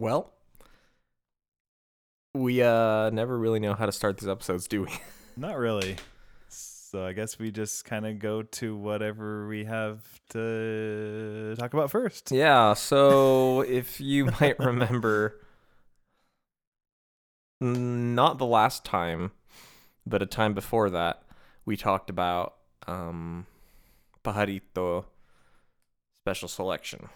Well, we uh never really know how to start these episodes, do we? Not really. So I guess we just kind of go to whatever we have to talk about first. yeah, so if you might remember not the last time, but a time before that, we talked about um Pajarito special selection.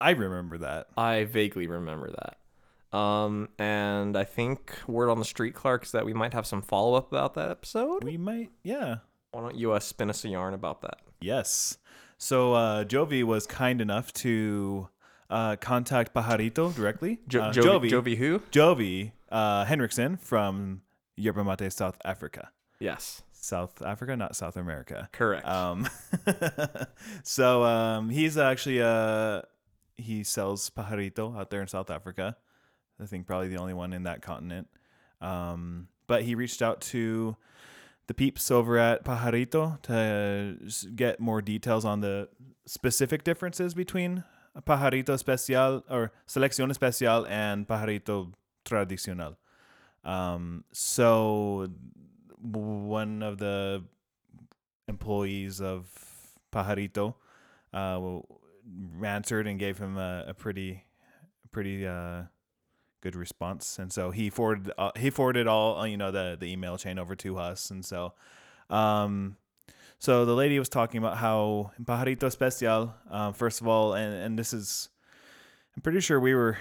I remember that. I vaguely remember that. Um, and I think word on the street, Clark, is that we might have some follow up about that episode. We might, yeah. Why don't you uh, spin us a yarn about that? Yes. So uh, Jovi was kind enough to uh, contact Pajarito directly. Jo- uh, Jovi, Jovi, Jovi who? Jovi uh, Henriksen from Yerba Mate, South Africa. Yes, South Africa, not South America. correct. Um, so um, he's actually uh, he sells pajarito out there in South Africa. I think probably the only one in that continent. Um, but he reached out to the peeps over at Pajarito to get more details on the specific differences between Pajarito Especial or Selección Especial and Pajarito Tradicional. Um, so one of the employees of Pajarito uh, answered and gave him a, a pretty, pretty uh, good response, and so he forwarded uh, he forwarded all uh, you know the the email chain over to us, and so, um, so the lady was talking about how Pajarito Especial, um, first of all, and and this is, I'm pretty sure we were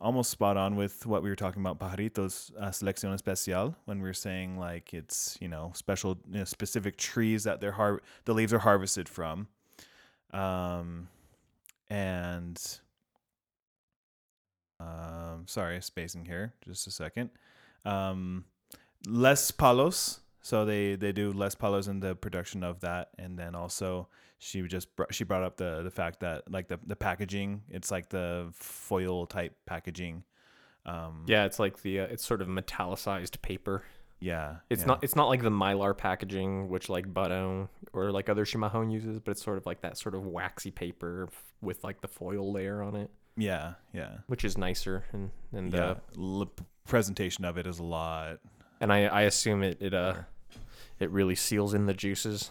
almost spot on with what we were talking about Pajaritos uh, Selección Especial when we were saying like it's you know special you know, specific trees that they're har- the leaves are harvested from, um, and um, sorry, spacing here, just a second. Um, less palos, so they they do less palos in the production of that, and then also she just br- she brought up the the fact that like the the packaging, it's like the foil type packaging. Um, yeah, it's like the uh, it's sort of metallicized paper. Yeah, It's yeah. not it's not like the mylar packaging, which like Buto or like other chimarrão uses, but it's sort of like that sort of waxy paper with like the foil layer on it, Yeah, yeah, which is nicer and and yeah. uh, L- presentation of it is a lot. and I I assume it it uh it really seals in the juices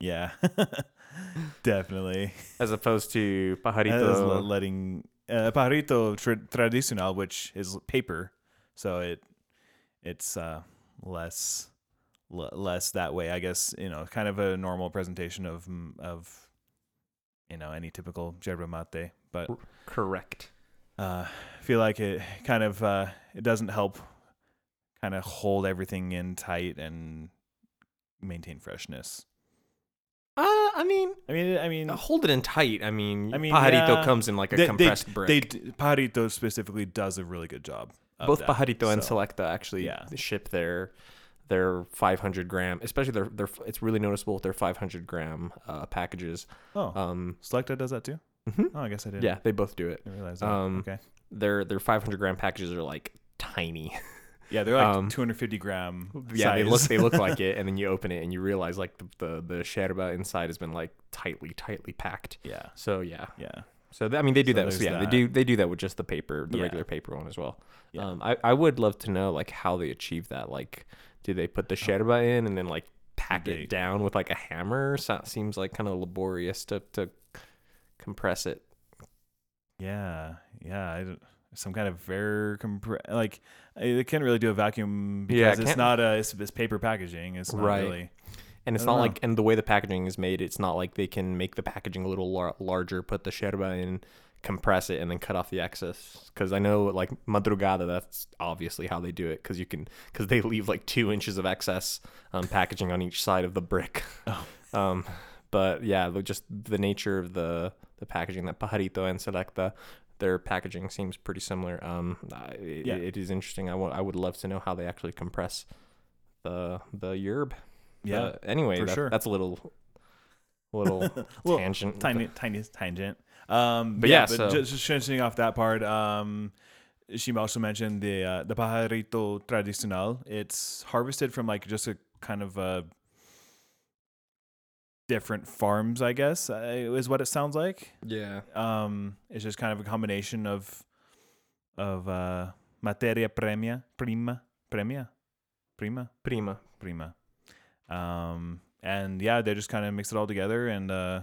Yeah, definitely. as opposed to That is le- pajarito. letting uh, pajarito tra- tradicional, which is paper, so it it's uh, less l- less that way. I guess you know, kind of a normal presentation of of you know any typical yerba mate, but Correct. uh, I feel like it kind of uh, it doesn't help kind of hold everything in tight and maintain freshness. Uh, I mean, I mean, I mean, uh, hold it in tight. I mean, I mean, pajarito yeah. comes in like a They- they- compressed brick. they pajarito specifically does a really good job. Both that, pajarito and selecta actually yeah. ship their their 500 gram, especially their their. It's really noticeable with their 500 gram uh, packages. Oh, Um, Selecta does that too. mhm. Oh, I guess I didn't. yeah, they both do it. didn't realize that. Um, okay. Their their 500 gram packages are like tiny. Yeah, they're like um, 250 gram. yeah, they look they look like it, and then you open it and you realize like the the, the sherba inside has been like tightly tightly packed. yeah, So yeah, yeah, so I mean they do So that. So yeah, they do they do that with just the paper, the Yeah. regular paper one as well. Yeah. Um, I I would love to know like how they achieve that. Like, do they put the sherba in and then like pack it down with like a hammer? So it seems like kind of laborious to to compress it. yeah, yeah. I don't- some kind of air compre- like they can't really do a vacuum because Yeah, it's not a it's, it's paper packaging. It's not Right. really. And it's not don't like, and the way the packaging is made, it's not like they can make the packaging a little lar- larger, put the sherba in, compress it, and then cut off the excess. Because I know, like madrugada, that's obviously how they do it. Because you can, because they leave like two inches of excess um, packaging on each side of the brick. Oh. Um, but yeah, just the nature of the the packaging that Pajarito and Selecta, their packaging seems pretty similar. Um, it, Yeah. it is interesting. I wa- I would love to know how they actually compress the the yerb. Yeah, anyway, for that, sure. that's a little, little Little tangent. tiny tiny tangent. Um, But yeah, yeah, so- but just, just finishing off that part. Um, she also mentioned the uh, the pajarito tradicional. It's harvested from like just a kind of a different farms, I guess, uh, is what it sounds like. Yeah. Um, it's just kind of a combination of of uh, materia premia, prima, premia, prima, Prima. prima. Um, and yeah, they just kind of mix it all together, and uh,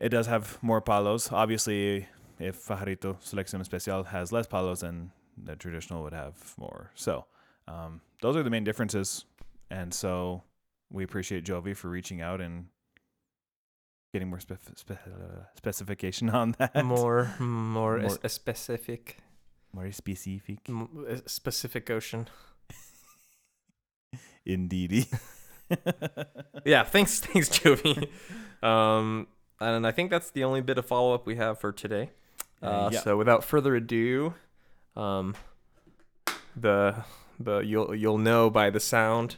it does have more palos. Obviously, if Pajarito Selección Especial has less palos, then the traditional would have more. So, um, those are the main differences. And so, we appreciate Jovi for reaching out and getting more spef- spe- uh, specification on that. More, more, More- es- specific, more specific. m- specific ocean. Indeedy. Yeah. Thanks, thanks, Jovi. um, and I think that's the only bit of follow up we have for today. Uh, yeah. So without further ado, um, the the you'll you'll know by the sound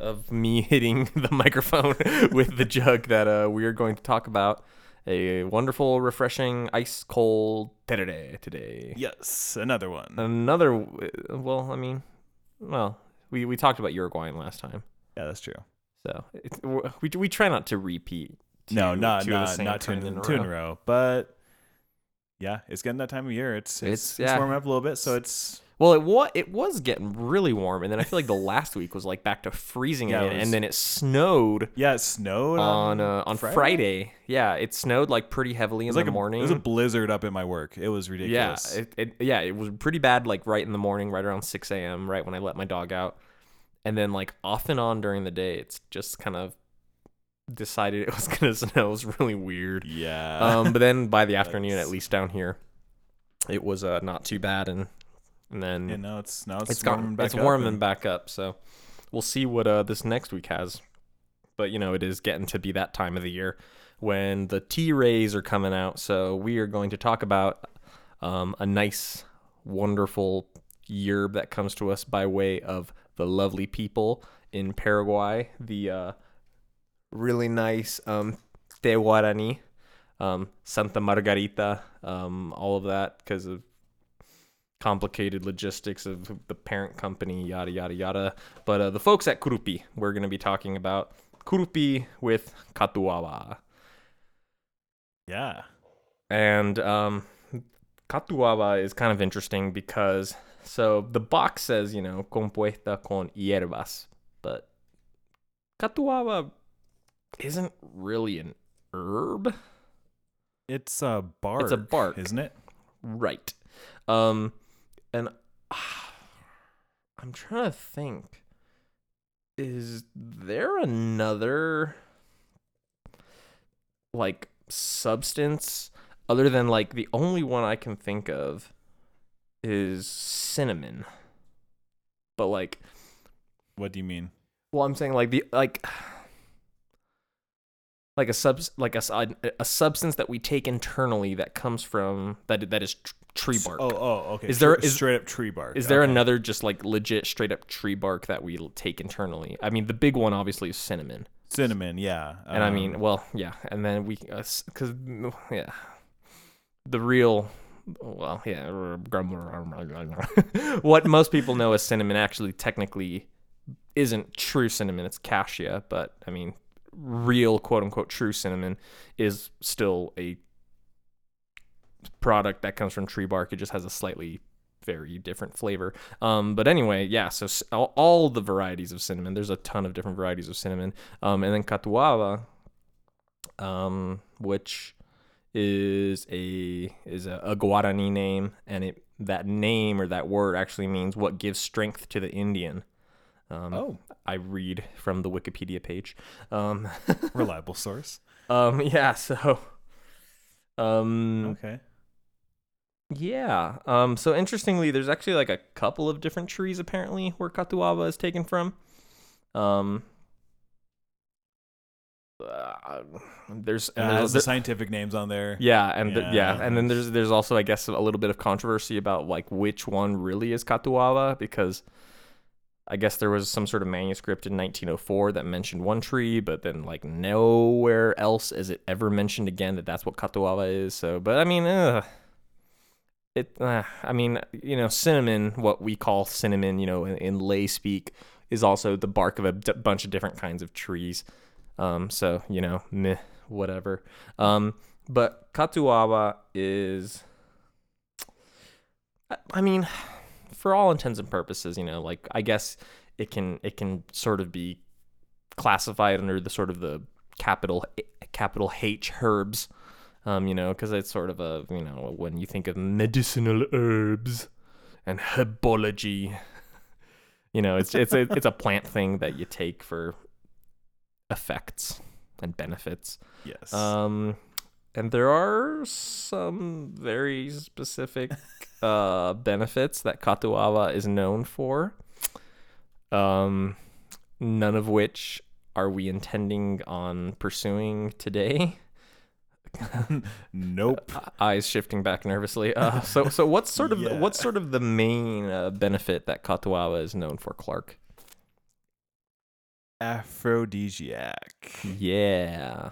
of me hitting the microphone with the jug that uh, we are going to talk about a wonderful, refreshing, ice cold terere today. yes, another one. Another, well, I mean, well, we, we talked about Uruguayan last time, yeah, that's true. so it's, we we try not to repeat. no, two- not two not not two in, in a two in row. a row. But yeah, it's getting that time of year. It's it's, It's- it's, warming up a little bit, so it's Well, it was it was getting really warm, and then I feel like the last week was like back to freezing Yeah, again, was- and then it snowed yeah, it snowed on uh, on Friday? Yeah, it snowed like pretty heavily in like the a, morning. It was a blizzard up at my work. It was yeah, ridiculous. it, it yeah it was pretty bad like right in the morning, right around six a.m. Right when I let my dog out, and then like off and on during the day, it's just kind of decided it was gonna snow. It was really weird. yeah. um, but then by the afternoon, at least down here, it was uh, not too bad, and and then yeah, now it's now it's, it's warming gone. back It's up warming and- back up. So we'll see what uh, this next week has. But you know, it is getting to be that time of the year when the T rays are coming out. So we are going to talk about um, a nice, wonderful yerb that comes to us by way of the lovely people in Paraguay. The uh, really nice um, Te Guarani, um, Santa Margarita, um, all of that because of complicated logistics of the parent company, yada yada yada. But uh, the folks at Kurupi, we're going to be talking about Kurupi with Katuawa. Yeah. And um, Katuawa is kind of interesting because so the box says, you know, compuesta con hierbas, but Katuawa isn't really an herb. It's a bark. It's a bark. isn't it? Right. Um and ah, I'm trying to think is there another like substance other than like the only one I can think of is cinnamon. But like What do you mean? well I'm saying like the like like a subs like a, a substance that we take internally that comes from that that is tr- tree bark. Oh, oh, okay. Is there- is- straight up tree bark? Is there Okay. another just like legit straight up tree bark that we take internally? I mean, the big one obviously is cinnamon, cinnamon? Yeah. and I mean, um, well, yeah, and then we because yeah, the real. Well, yeah. what most people know as cinnamon actually technically isn't true cinnamon. It's cassia, but I mean, real quote unquote true cinnamon is still a product that comes from tree bark. It just has a slightly very different flavor. Um, but anyway, yeah. So all, all the varieties of cinnamon. There's a ton of different varieties of cinnamon. Um, and then catuaba, um, which is a is a, a Guarani name, and it that name or that word actually means what gives strength to the Indian. Um, Oh, I read from the Wikipedia page. Um, reliable source. um, yeah. So, um, Okay. yeah. Um, so interestingly, there's actually like a couple of different trees apparently where Katuaba is taken from. Um, uh, there's and there's the there- scientific names on there. yeah, and yeah, Yeah. and then there's there's also I guess a little bit of controversy about like which one really is Katuawa because I guess there was some sort of manuscript in 1904 that mentioned one tree, but then like nowhere else is it ever mentioned again that that's what Katuawa is. So, but I mean, uh, it. Uh, I mean, you know, cinnamon, what we call cinnamon, you know, in, in lay speak, is also the bark of a d- bunch of different kinds of trees. Um, so you know, meh, whatever. Um, but Katuawa is, I- I mean, for all intents and purposes, you know, like I guess it can it can sort of be classified under the sort of the capital capital H herbs. Um, you know, because it's sort of a you know when you think of medicinal herbs and herbology, you know, it's it's a it's a plant thing that you take for effects and benefits. Yes. Um, and there are some very specific uh, benefits that Katuawa is known for. Um, none of which are we intending on pursuing today. nope. Uh, Eyes shifting back nervously. Uh, so, so what's sort of Yeah. what's sort of the main uh, benefit that Katuawa is known for, Clark? Aphrodisiac. Yeah.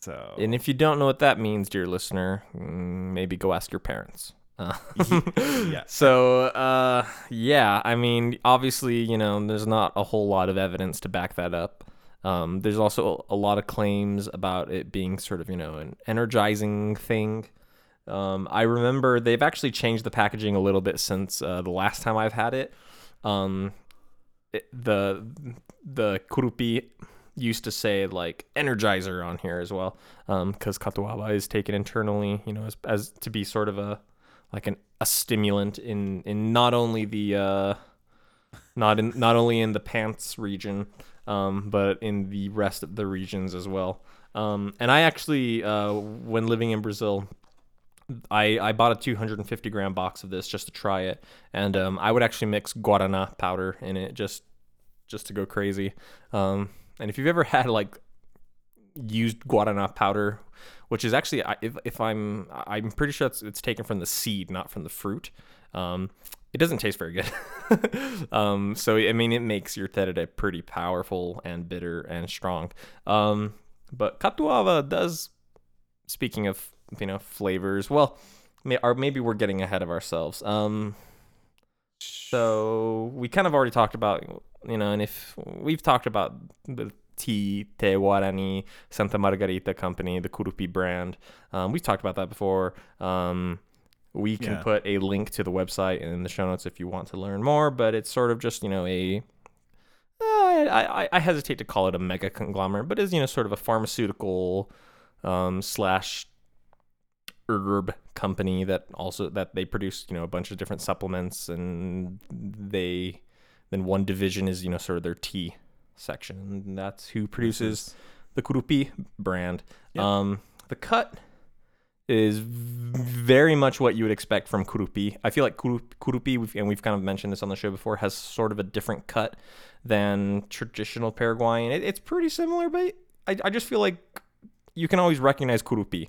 So And if you don't know what that means, dear listener, mm, maybe go ask your parents. Uh, Yeah. So, uh, yeah, I mean, obviously, you know, there's not a whole lot of evidence to back that up. Um, there's also a lot of claims about it being sort of, you know, an energizing thing. Um, I remember they've actually changed the packaging a little bit since uh, the last time I've had it. Um, it the the kurupi used to say like energizer on here as well because katuawa is taken internally you know as, as to be sort of a like an a stimulant in in not only the uh not in not only in the pants region um but in the rest of the regions as well. Um and i actually uh when living in brazil I, I bought a 250 gram box of this just to try it, and um, I would actually mix guarana powder in it just just to go crazy. Um, and if you've ever had like used guarana powder, which is actually if, if I'm I'm pretty sure it's, it's taken from the seed, not from the fruit. Um, it doesn't taste very good. um, so I mean, it makes your terere pretty powerful and bitter and strong. Um, but catuaba does. Speaking of you know flavors, well, may, or maybe we're getting ahead of ourselves. Um, so we kind of already talked about you know, and if we've talked about the tea Te Guarani Santa Margarita company, the Kurupi brand, um, we've talked about that before. Um, we can Yeah. put a link to the website in the show notes if you want to learn more, but it's sort of just you know a uh, I, I, I hesitate to call it a mega conglomerate, but is you know sort of a pharmaceutical um, slash herb company that also that they produce you know a bunch of different supplements and they then one division is you know sort of their tea section and that's who produces the Kurupi brand. Yep. Um, the cut is very much what you would expect from Kurupi. I feel like Kuru- Kurupi, we've, and we've kind of mentioned this on the show before, has sort of a different cut than traditional Paraguayan. It, it's pretty similar, but I, I just feel like you can always recognize Kurupi.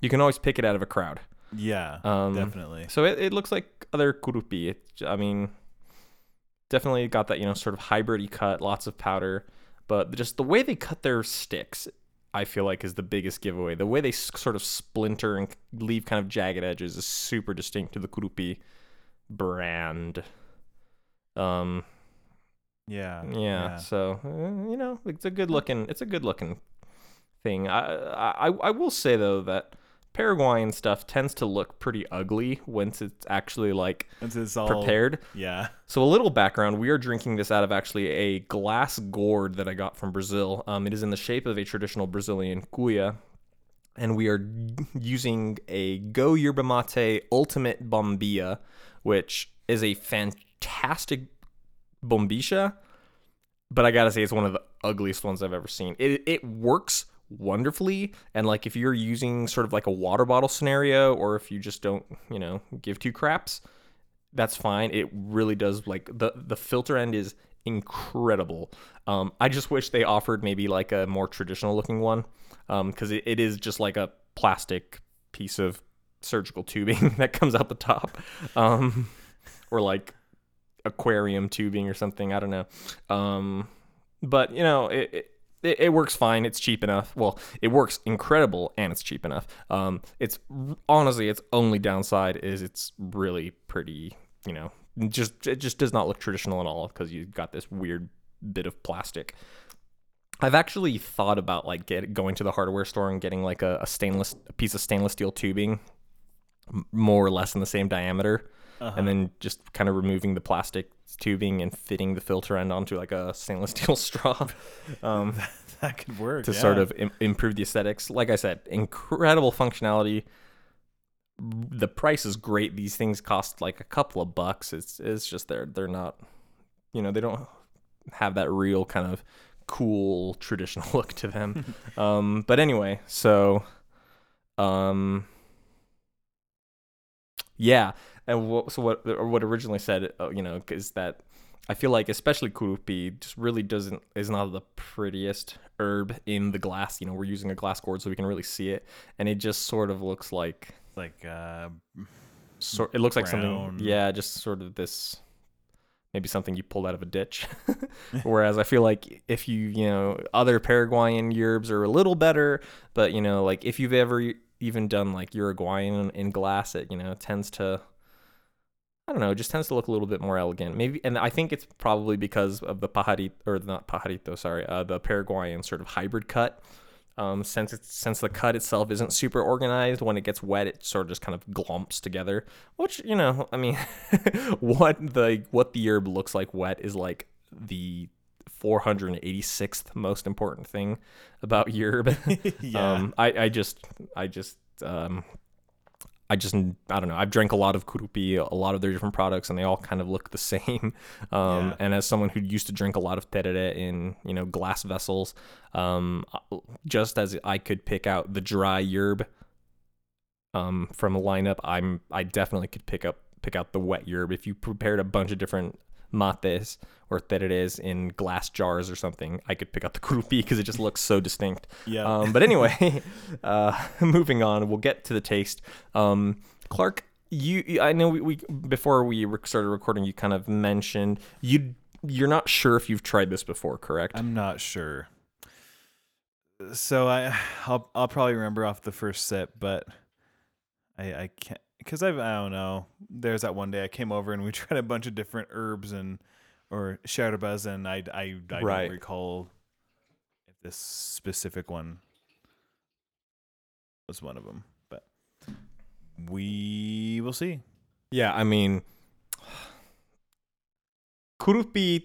You can always pick it out of a crowd. Yeah, Um, definitely. So it, it looks like other Kurupi. It, I mean, definitely got that, you know, sort of hybridy cut, lots of powder, but just the way they cut their sticks, I feel like is the biggest giveaway. The way they s- sort of splinter and leave kind of jagged edges is super distinct to the Kurupi brand. Um, Yeah, yeah, so uh, you know, it's a good looking, it's a good looking thing. I, I I will say though that Paraguayan stuff tends to look pretty ugly once it's actually like Once it's all prepared. Yeah, So a little background: we are drinking this out of actually a glass gourd that I got from Brazil. Um, it is in the shape of a traditional Brazilian cuia, and we are using a Go Yerba Mate Ultimate Bombilla, which is a fantastic bombisha. But I gotta say, it's one of the ugliest ones I've ever seen. It it works wonderfully, and like if you're using sort of like a water bottle scenario, or if you just don't, you know, give two craps, that's fine. It really does like the the filter end is incredible. Um, I just wish they offered maybe like a more traditional looking one, because it, it is just like a plastic piece of surgical tubing that comes out the top, um, or like aquarium tubing or something. I don't know. Um, but you know it it, it works fine. It's cheap enough. Well, it works incredible and it's cheap enough. Um, it's honestly its only downside is it's really pretty. You know, just it just does not look traditional at all because you've got this weird bit of plastic. I've actually thought about like get going to the hardware store and getting like a, a stainless a piece of stainless steel tubing, more or less in the same diameter, Uh-huh. and then just kind of removing the plastic tubing and fitting the filter end onto like a stainless steel straw. Um, that could work to yeah. sort of Im- improve the aesthetics. Like I said, incredible functionality. The price is great. These things cost like a couple of bucks. It's it's just they're they're not, you know, they don't have that real kind of cool traditional look to them. um, but anyway, so, um, yeah, and what, so what what originally said, uh, you know, is that I feel like especially kurupi just really doesn't is not the prettiest herb in the glass. You know, we're using a glass gourd so we can really see it, and it just sort of looks like like uh sort. It looks like something. Yeah, just sort of this. Maybe something you pulled out of a ditch. Whereas I feel like if you, you know, other Paraguayan yerbs are a little better, but you know, like if you've ever even done like Uruguayan in glass, it you know tends to I don't know, it just tends to look a little bit more elegant. Maybe, and I think it's probably because of the pajarito, or not pajarito, sorry, uh, the Paraguayan sort of hybrid cut. Um, since it's since the cut itself isn't super organized, when it gets wet, it sort of just kind of glumps together. Which you know, I mean, what the what the herb looks like wet is like the 486th most important thing about yerb. yeah Um, I, I just, I just, um, I just, I don't know. I've drank a lot of kurupi, a lot of their different products, and they all kind of look the same. Um, Yeah. and as someone who used to drink a lot of terere in, you know, glass vessels, um, just as I could pick out the dry yerb, um, from a lineup, I'm, I definitely could pick up, pick out the wet yerb. If you prepared a bunch of different mates or tereres in glass jars or something, I could pick out the kurupi because it just looks so distinct. yeah Um, but anyway, uh, moving on, we'll get to the taste. Um, Clark, you, I know we, we before we started recording, you kind of mentioned you you're not sure if you've tried this before, correct? I'm not sure. So I, I'll I'll probably remember off the first sip, but I I can't because I've I don't know. There's that one day I came over and we tried a bunch of different herbs and or sherbas and I I, I Right. don't recall if this specific one was one of them, but we will see. Yeah, I mean, Kurupi,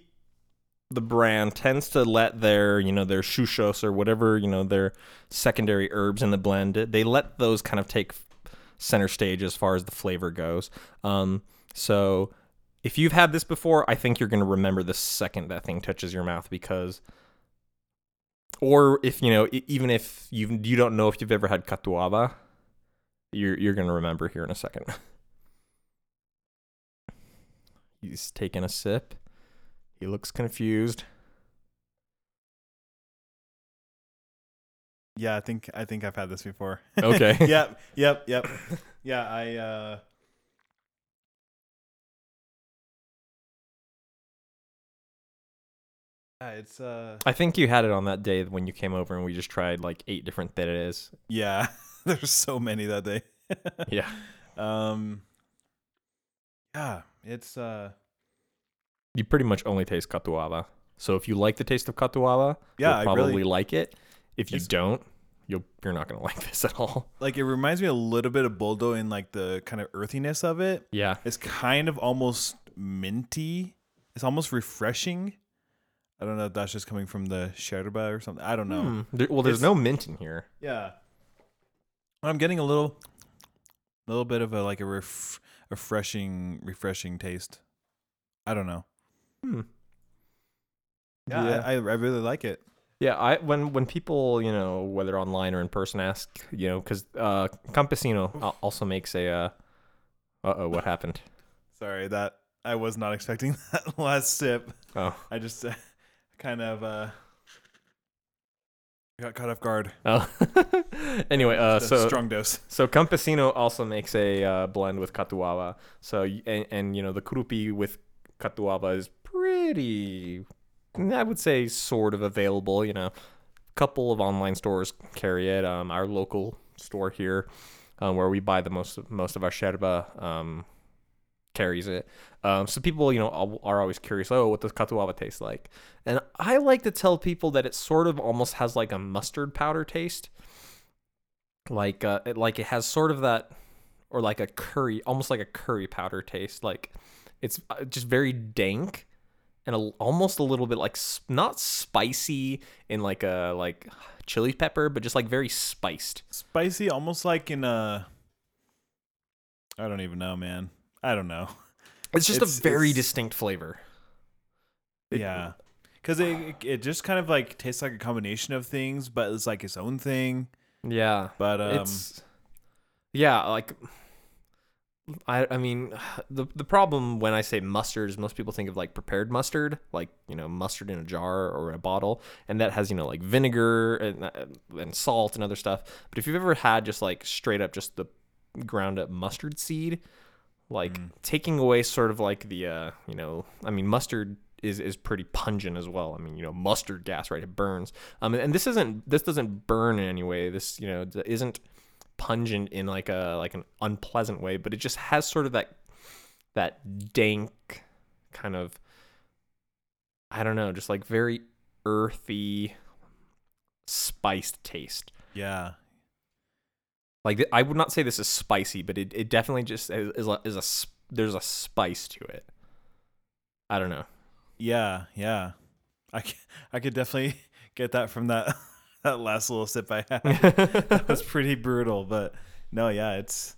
the brand, tends to let their, you know, their shushos or whatever, you know, their secondary herbs in the blend, they let those kind of take center stage as far as the flavor goes. Um, so if you've had this before, I think you're going to remember the second that thing touches your mouth because or if you know even if you you don't know if you've ever had catuaba you're you're going to remember here in a second He's taking a sip. He looks confused. Yeah, I think I think I've had this before. Okay. yep, yep, yep. Yeah, I uh Yeah, it's uh I think you had it on that day when you came over and we just tried like eight different tereres. yeah, there's so many that day. Yeah. Um Yeah, it's uh You pretty much only taste catuaba. So if you like the taste of catuaba, Yeah, you'll I probably really- like it. If you It's- don't, you'll you're not gonna like this at all. like it reminds me a little bit of Boldo in like the kind of earthiness of it. Yeah. It's kind of almost minty. It's almost refreshing. I don't know if that's just coming from the sherba or something. I don't know. Hmm. There- well, there's It's- no mint in here. Yeah. I'm getting a little little bit of a like a ref, refreshing refreshing taste. I don't know. Hmm. Yeah, Yeah. I I really like it. Yeah, I when when people you know whether online or in person ask you know because uh, Campesino also makes a uh oh what happened Sorry that I was not expecting that last sip. oh I just uh, kind of uh got caught off guard. oh anyway uh so strong dose. so Campesino also makes a uh, blend with Catuaba so and, and you know the Kurupi with Catuaba is pretty I would say sort of available you know a couple of online stores carry it um our local store here um, where we buy the most of, most of our sherba um carries it. Um, so people, you know, are- always curious. Oh, what does katuava taste like? And I like to tell people that it sort of almost has like a mustard powder taste, like uh, it, like it has sort of that, or like a curry, almost like a curry powder taste. Like it's uh, just very dank and a, almost a little bit like not spicy in like a like chili pepper, but just like very spiced. Spicy, almost like in a. I don't even know, man. I don't know. It's just It's- a very it's- distinct flavor. It- yeah, because it it- it just kind of like tastes like a combination of things, but it's like its own thing. Yeah. But um, it's yeah like I, I mean the the problem when I say mustard is most people think of like prepared mustard like you know mustard in a jar or a bottle and that has you know like vinegar and, uh, and salt and other stuff but if you've ever had just like straight up just the ground up mustard seed like Mm. taking away sort of like the uh you know I mean mustard is is pretty pungent as well. I mean, you know, mustard gas, right? It burns. Um, and this isn't this doesn't burn in any way. This you know isn't pungent in like a like an unpleasant way, but it just has sort of that that dank kind of I don't know, just like very earthy spiced taste. yeah, Like I would not say this is spicy, but it, it definitely just is, is a, is a there's a spice to it. I don't know. yeah, yeah. I c- I could definitely get that from that that last little sip I had. that was pretty brutal, but no, yeah, it's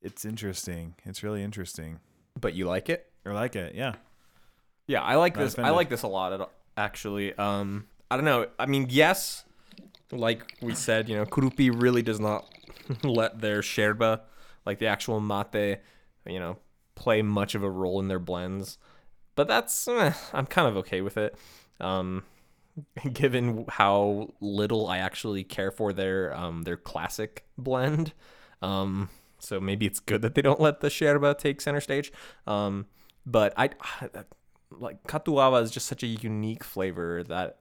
it's interesting. It's really interesting. but you like it? I like it. Yeah. Yeah, I like Not this. I like this a lot. at- Actually, um, I don't know. I mean, yes, like we said, you know, Kurupi really does not let their sherba, like the actual mate, you know, play much of a role in their blends. But that's eh, I'm kind of okay with it. Um, given how little I actually care for their um their classic blend. Um, so maybe it's good that they don't let the sherba take center stage. Um, but I like katuawa is just such a unique flavor that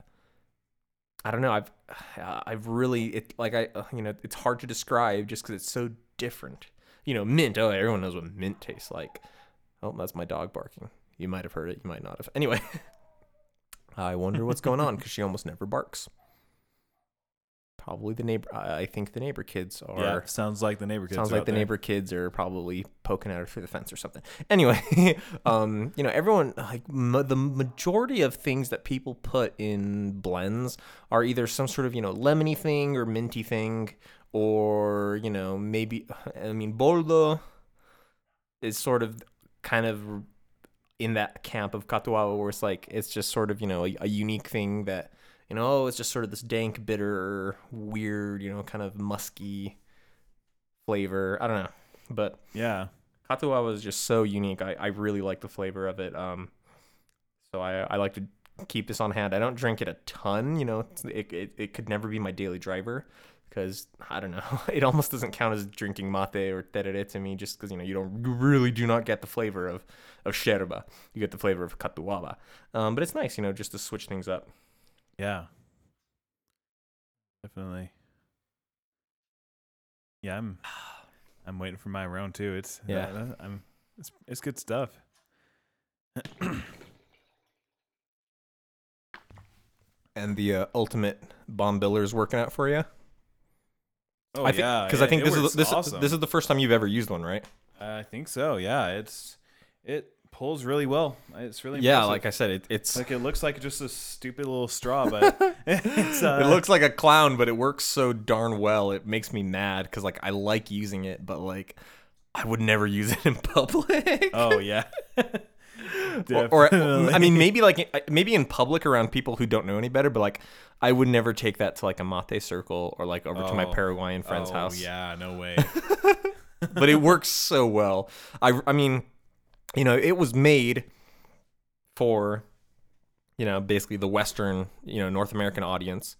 I don't know. I've I've really it like I uh, you know it's hard to describe just because it's so different. You know, mint. Oh, everyone knows what mint tastes like. Oh, that's my dog barking. You might have heard it. You might not have. Anyway, I wonder what's going on because she almost never barks. Probably the neighbor. I I think the neighbor kids are. yeah. Sounds like the neighbor kids. Sounds are like out the there. neighbor kids are probably poking at her through the fence or something. Anyway, um, you know, everyone like ma- the majority of things that people put in blends are either some sort of you know lemony thing or minty thing, or you know maybe I mean boldo is sort of kind of in that camp of katuawa where it's like it's just sort of you know a, a unique thing that you know oh it's just sort of this dank bitter weird you know kind of musky flavor. I don't know. But Yeah. katuawa is just so unique. I, I really like the flavor of it. Um so I, I like to keep this on hand. I don't drink it a ton you know it's- it, it, it could never be my daily driver because i don't know it almost doesn't count as drinking mate or terere to me just because you know you don't you really do not get the flavor of of sherba you get the flavor of katuawa um, but it's nice you know just to switch things up Yeah. Definitely. Yeah, I'm I'm waiting for my round too. It's Yeah. I'm it's it's good stuff. and the uh, ultimate bombilla is working out for you Oh I think yeah, because I think this is this awesome. this is the first time you've ever used one, right? I think so. Yeah, it's it pulls really well. It's really Yeah, impressive. like I said, it, it's like it looks like just a stupid little straw, but it's uh, it looks like a clown, but it works so darn well. It makes me mad because like I like using it, but like I would never use it in public. Oh yeah. or, or I mean, maybe like uh, maybe in public around people who don't know any better, but like I would never take that to like a mate circle or like over to my Oh. Paraguayan friend's oh, house. Yeah, no way. but it works so well. I I mean, you know, it was made for you know, basically the western, you know, North American audience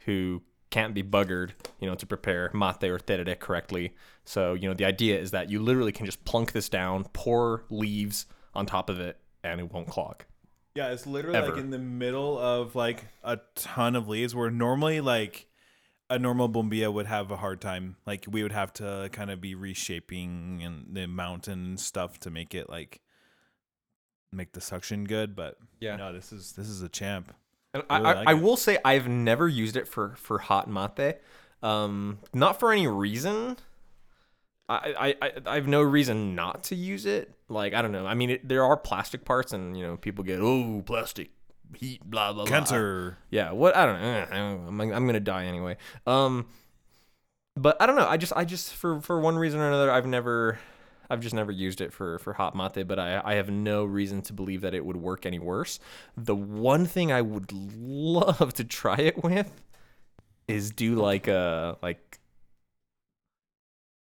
who can't be buggered, you know, to prepare mate or tereré correctly. So, you know, the idea is that you literally can just plunk this down, pour leaves on top of it and it won't clog. Yeah, it's literally like in the middle of like a ton of leaves where normally like a normal bombilla would have a hard time. Like we would have to kind of be reshaping and the mountain stuff to make it like make the suction good. But Yeah. no, this is this is a champ. And I I, really I, like I will say I've never used it for for hot mate. Um, not for any reason. I, I, I I have no reason not to use it. Like I don't know. I mean, it, there are plastic parts, and you know, people get oh plastic heat blah blah blah. Cancer. Yeah. What I don't know. I don't know. I'm, I'm gonna die anyway. Um, but I don't know. I just I just for for one reason or another, I've never. I've just never used it for, for hot mate, but I, I have no reason to believe that it would work any worse. The one thing I would love to try it with is do like a like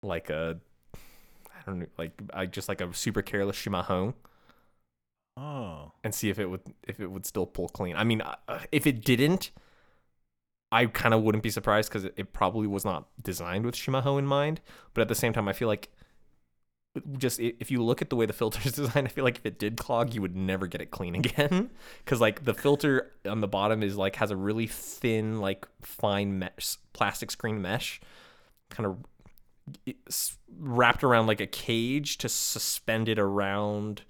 like a I don't know like I just like a super careless chimarrão Oh. and see if it would if it would still pull clean. I mean, uh, if it didn't, I kind of wouldn't be surprised because it, it probably was not designed with chimarrão in mind. But at the same time, I feel like just if you look at the way the filter is designed, I feel like if it did clog, you would never get it clean again. Because like the filter on the bottom is like has a really thin, like fine mesh, plastic screen mesh, kind of wrapped around like a cage to suspend it around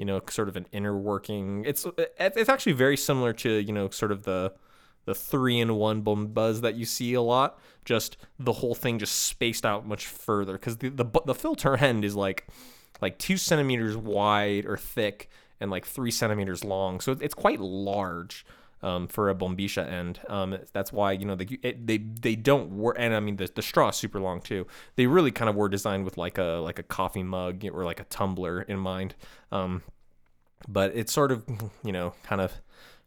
you know sort of an inner working. It's uh, it's actually very similar to you know sort of the the three in one boom buzz that you see a lot. Just the whole thing just spaced out much further because the, the the filter end is like like two centimeters wide or thick and like three centimeters long. So it's quite large um, for a bombisha end. Um, that's why you know they it, they they don't work, and I mean the, the straw is super long too. They really kind of were designed with like a like a coffee mug or like a tumbler in mind. Um, but it sort of you know kind of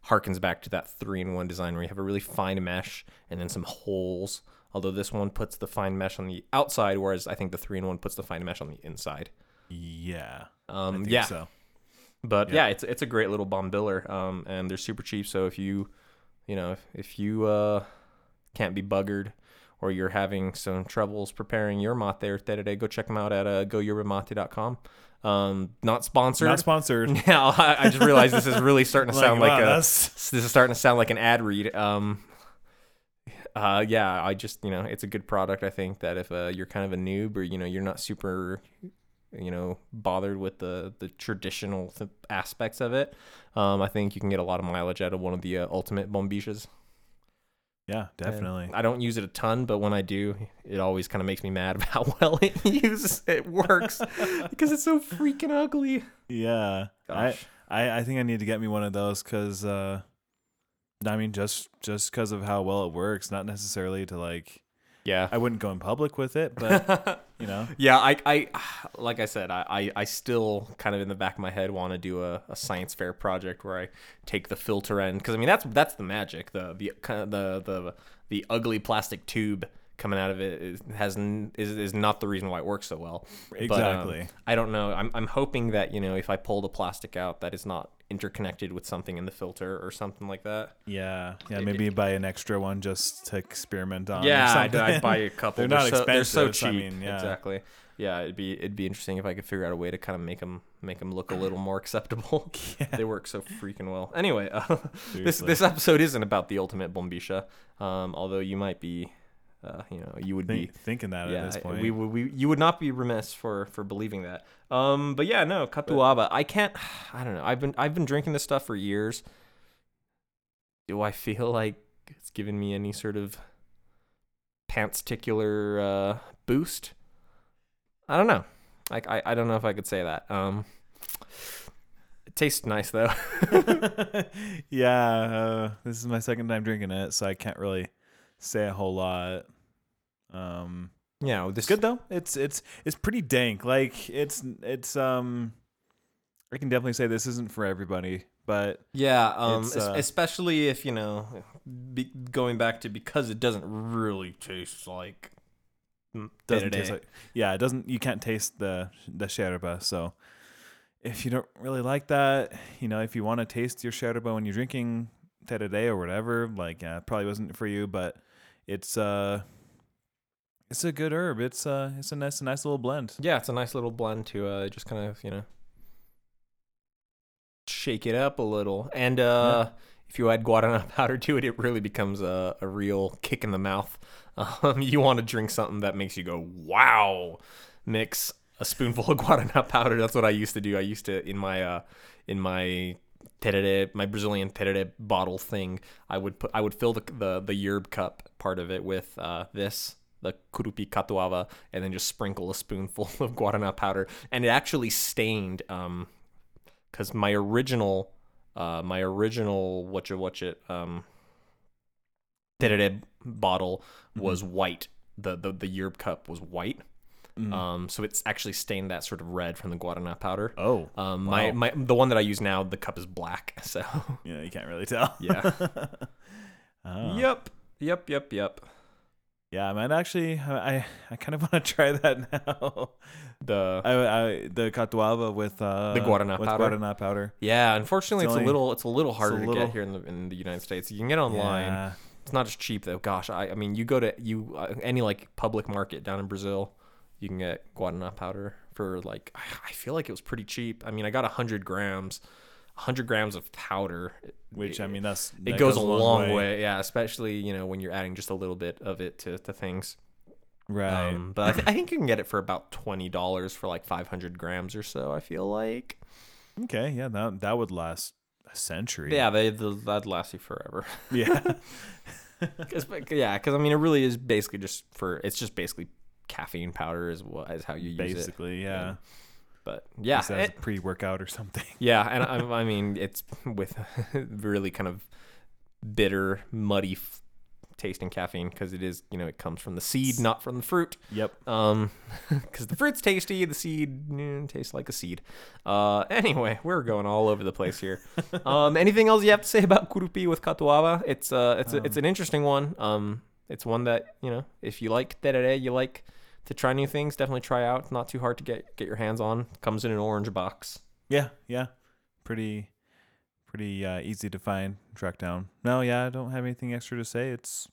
harkens back to that three in one design where you have a really fine mesh and then some holes. Although this one puts the fine mesh on the outside, whereas I think the three in one puts the fine mesh on the inside. Yeah. Um, yeah, So. But Yeah. yeah. it's it's a great little bombilla, um, and they're super cheap. So if you, you know, if, if you uh, can't be buggered, or you're having some troubles preparing your mate or today, go check them out at uh, goyerbamate.com. Um, not sponsored. Not sponsored. yeah, I, I just realized this is really starting to sound like, wow, a. that's This is starting to sound like an ad read. Um, uh, yeah, I just you know it's a good product. I think that if uh, you're kind of a noob or you know you're not super, you know, bothered with the the traditional th- aspects of it, um, I think you can get a lot of mileage out of one of the uh, ultimate bombishas. yeah, And definitely. I don't use it a ton, but when I do, it always kind of makes me mad about how well it uses it works because it's so freaking ugly. Yeah. I, I I think I need to get me one of those because uh, I mean just just because of how well it works, not necessarily to like Yeah. I wouldn't go in public with it, but you know, Yeah, I, I, like I said, I, I, I still kind of in the back of my head want to do a, a science fair project where I take the filter end because I mean that's that's the magic. The the kind of the the the ugly plastic tube coming out of it is, has is, is not the reason why it works so well. But, um, Exactly. I don't know. I'm I'm hoping that you know if I pull the plastic out, that it's not interconnected with something in the filter or something like that. yeah, yeah, It- maybe buy an extra one just to experiment on. Yeah, I'd. I'd buy a couple. They're not so, They're so expensive, so I cheap. mean, yeah. Exactly. Yeah, it'd be it'd be interesting if I could figure out a way to kind of make them make them look a little more acceptable. They work so freaking well. Anyway, uh, this this episode isn't about the ultimate bombisha. Um, although you might be, uh, you know, you would be thinking that yeah, at this point. we, would we you would not be remiss for for believing that. Um, but yeah, no, katuaba. I can't. I don't know. I've been I've been drinking this stuff for years. Do I feel like it's given me any sort of pants-ticular uh, boost? I don't know. Like I, I don't know if I could say that. Um, it tastes nice though. yeah, uh, this is my second time drinking it, so I can't really say a whole lot. Um, yeah, this it's good though. It's it's it's pretty dank. Like it's it's um, I can definitely say this isn't for everybody, but Yeah, um, uh, especially if you know, be, going back to because it doesn't really taste like mm, doesn't day-to-day. taste like yeah it doesn't you can't taste the the sherba so if you don't really like that you know if you want to taste your sherba when you're drinking day or whatever like yeah probably wasn't for you but it's uh it's a good herb it's uh it's a nice a nice little blend Yeah, it's a nice little blend to uh, just kind of you know shake it up a little, and uh, if you add guarana powder to it, it really becomes a, a real kick in the mouth. Um, you want to drink something that makes you go, wow. Mix a spoonful of guarana powder. That's what I used to do. I used to in my uh, in my terere, my Brazilian terere bottle thing. I would put I would fill the the, the yerb cup part of it with uh, this the kurupi catuaba and then just sprinkle a spoonful of guarana powder. And it actually stained um because my original uh my original what you watch it um terere bottle was white. The the the yerb cup was white. Um so it's actually stained that sort of red from the guarana powder. Oh, um my, wow. my the one that i use now the cup is black so. Yeah, you can't really tell. yeah. Oh. yep yep yep yep Yeah, I might actually. I I kind of want to try that now. the I, I the catuaba with uh The guarana with powder? guarana powder. Yeah, unfortunately, It's it's, only- a little it's a little harder to little- get here in the in the United States. You can get it online. Yeah. It's not as cheap though. Gosh, I I mean, you go to you uh, any like public market down in Brazil, you can get guarana powder for like I feel like it was pretty cheap. I mean, I got hundred grams, hundred grams of powder. Which I mean, that's it that goes, a long, way. Yeah, especially you know when you're adding just a little bit of it to to things. right? Um, but I, th- I think you can get it for about twenty dollars for like five hundred grams or so. I feel like. okay, yeah, that that would last a century. Yeah, they that'd last you forever. yeah, Cause, yeah, because I mean, it really is basically just for it's just basically caffeine powder is what is how you use it. basically, yeah. But yeah, it- pre workout or something. yeah, and I, I mean, it's with really kind of bitter, muddy f- tasting caffeine because it is you know it comes from the seed, not from the fruit. Yep. Um, because the fruit's tasty, the seed mm, tastes like a seed. Uh, anyway, we're going all over the place here. um, anything else you have to say about kurupi with catuaba? It's uh, it's a, it's an interesting one. Um, it's one that you know, if you like terere, you like to try new things, definitely try out. Not too hard to get get your hands on. Comes in an orange box. Yeah, yeah. Pretty, pretty uh, easy to find, track down. No, yeah, I don't have anything extra to say. It's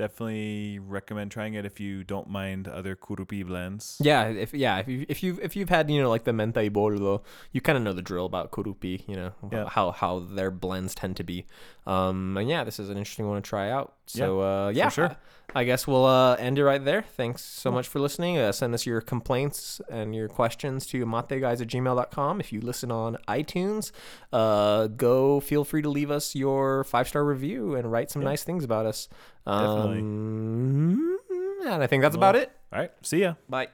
definitely recommend trying it if you don't mind other kurupi blends. Yeah, if yeah, if you if you if you've had you know like the menta y boldo, you kind of know the drill about kurupi. You know Yeah. how how their blends tend to be. Um, and yeah, this is an interesting one to try out. So uh, yeah, sure. I, I guess we'll uh, end it right there. Thanks so much for listening. Uh, send us your complaints and your questions to mateguys at gmail.com. If you listen on iTunes, uh, go feel free to leave us your five star review and write some Yeah. nice things about us. Definitely. Um, and I think that's about it. All right. See ya. Bye.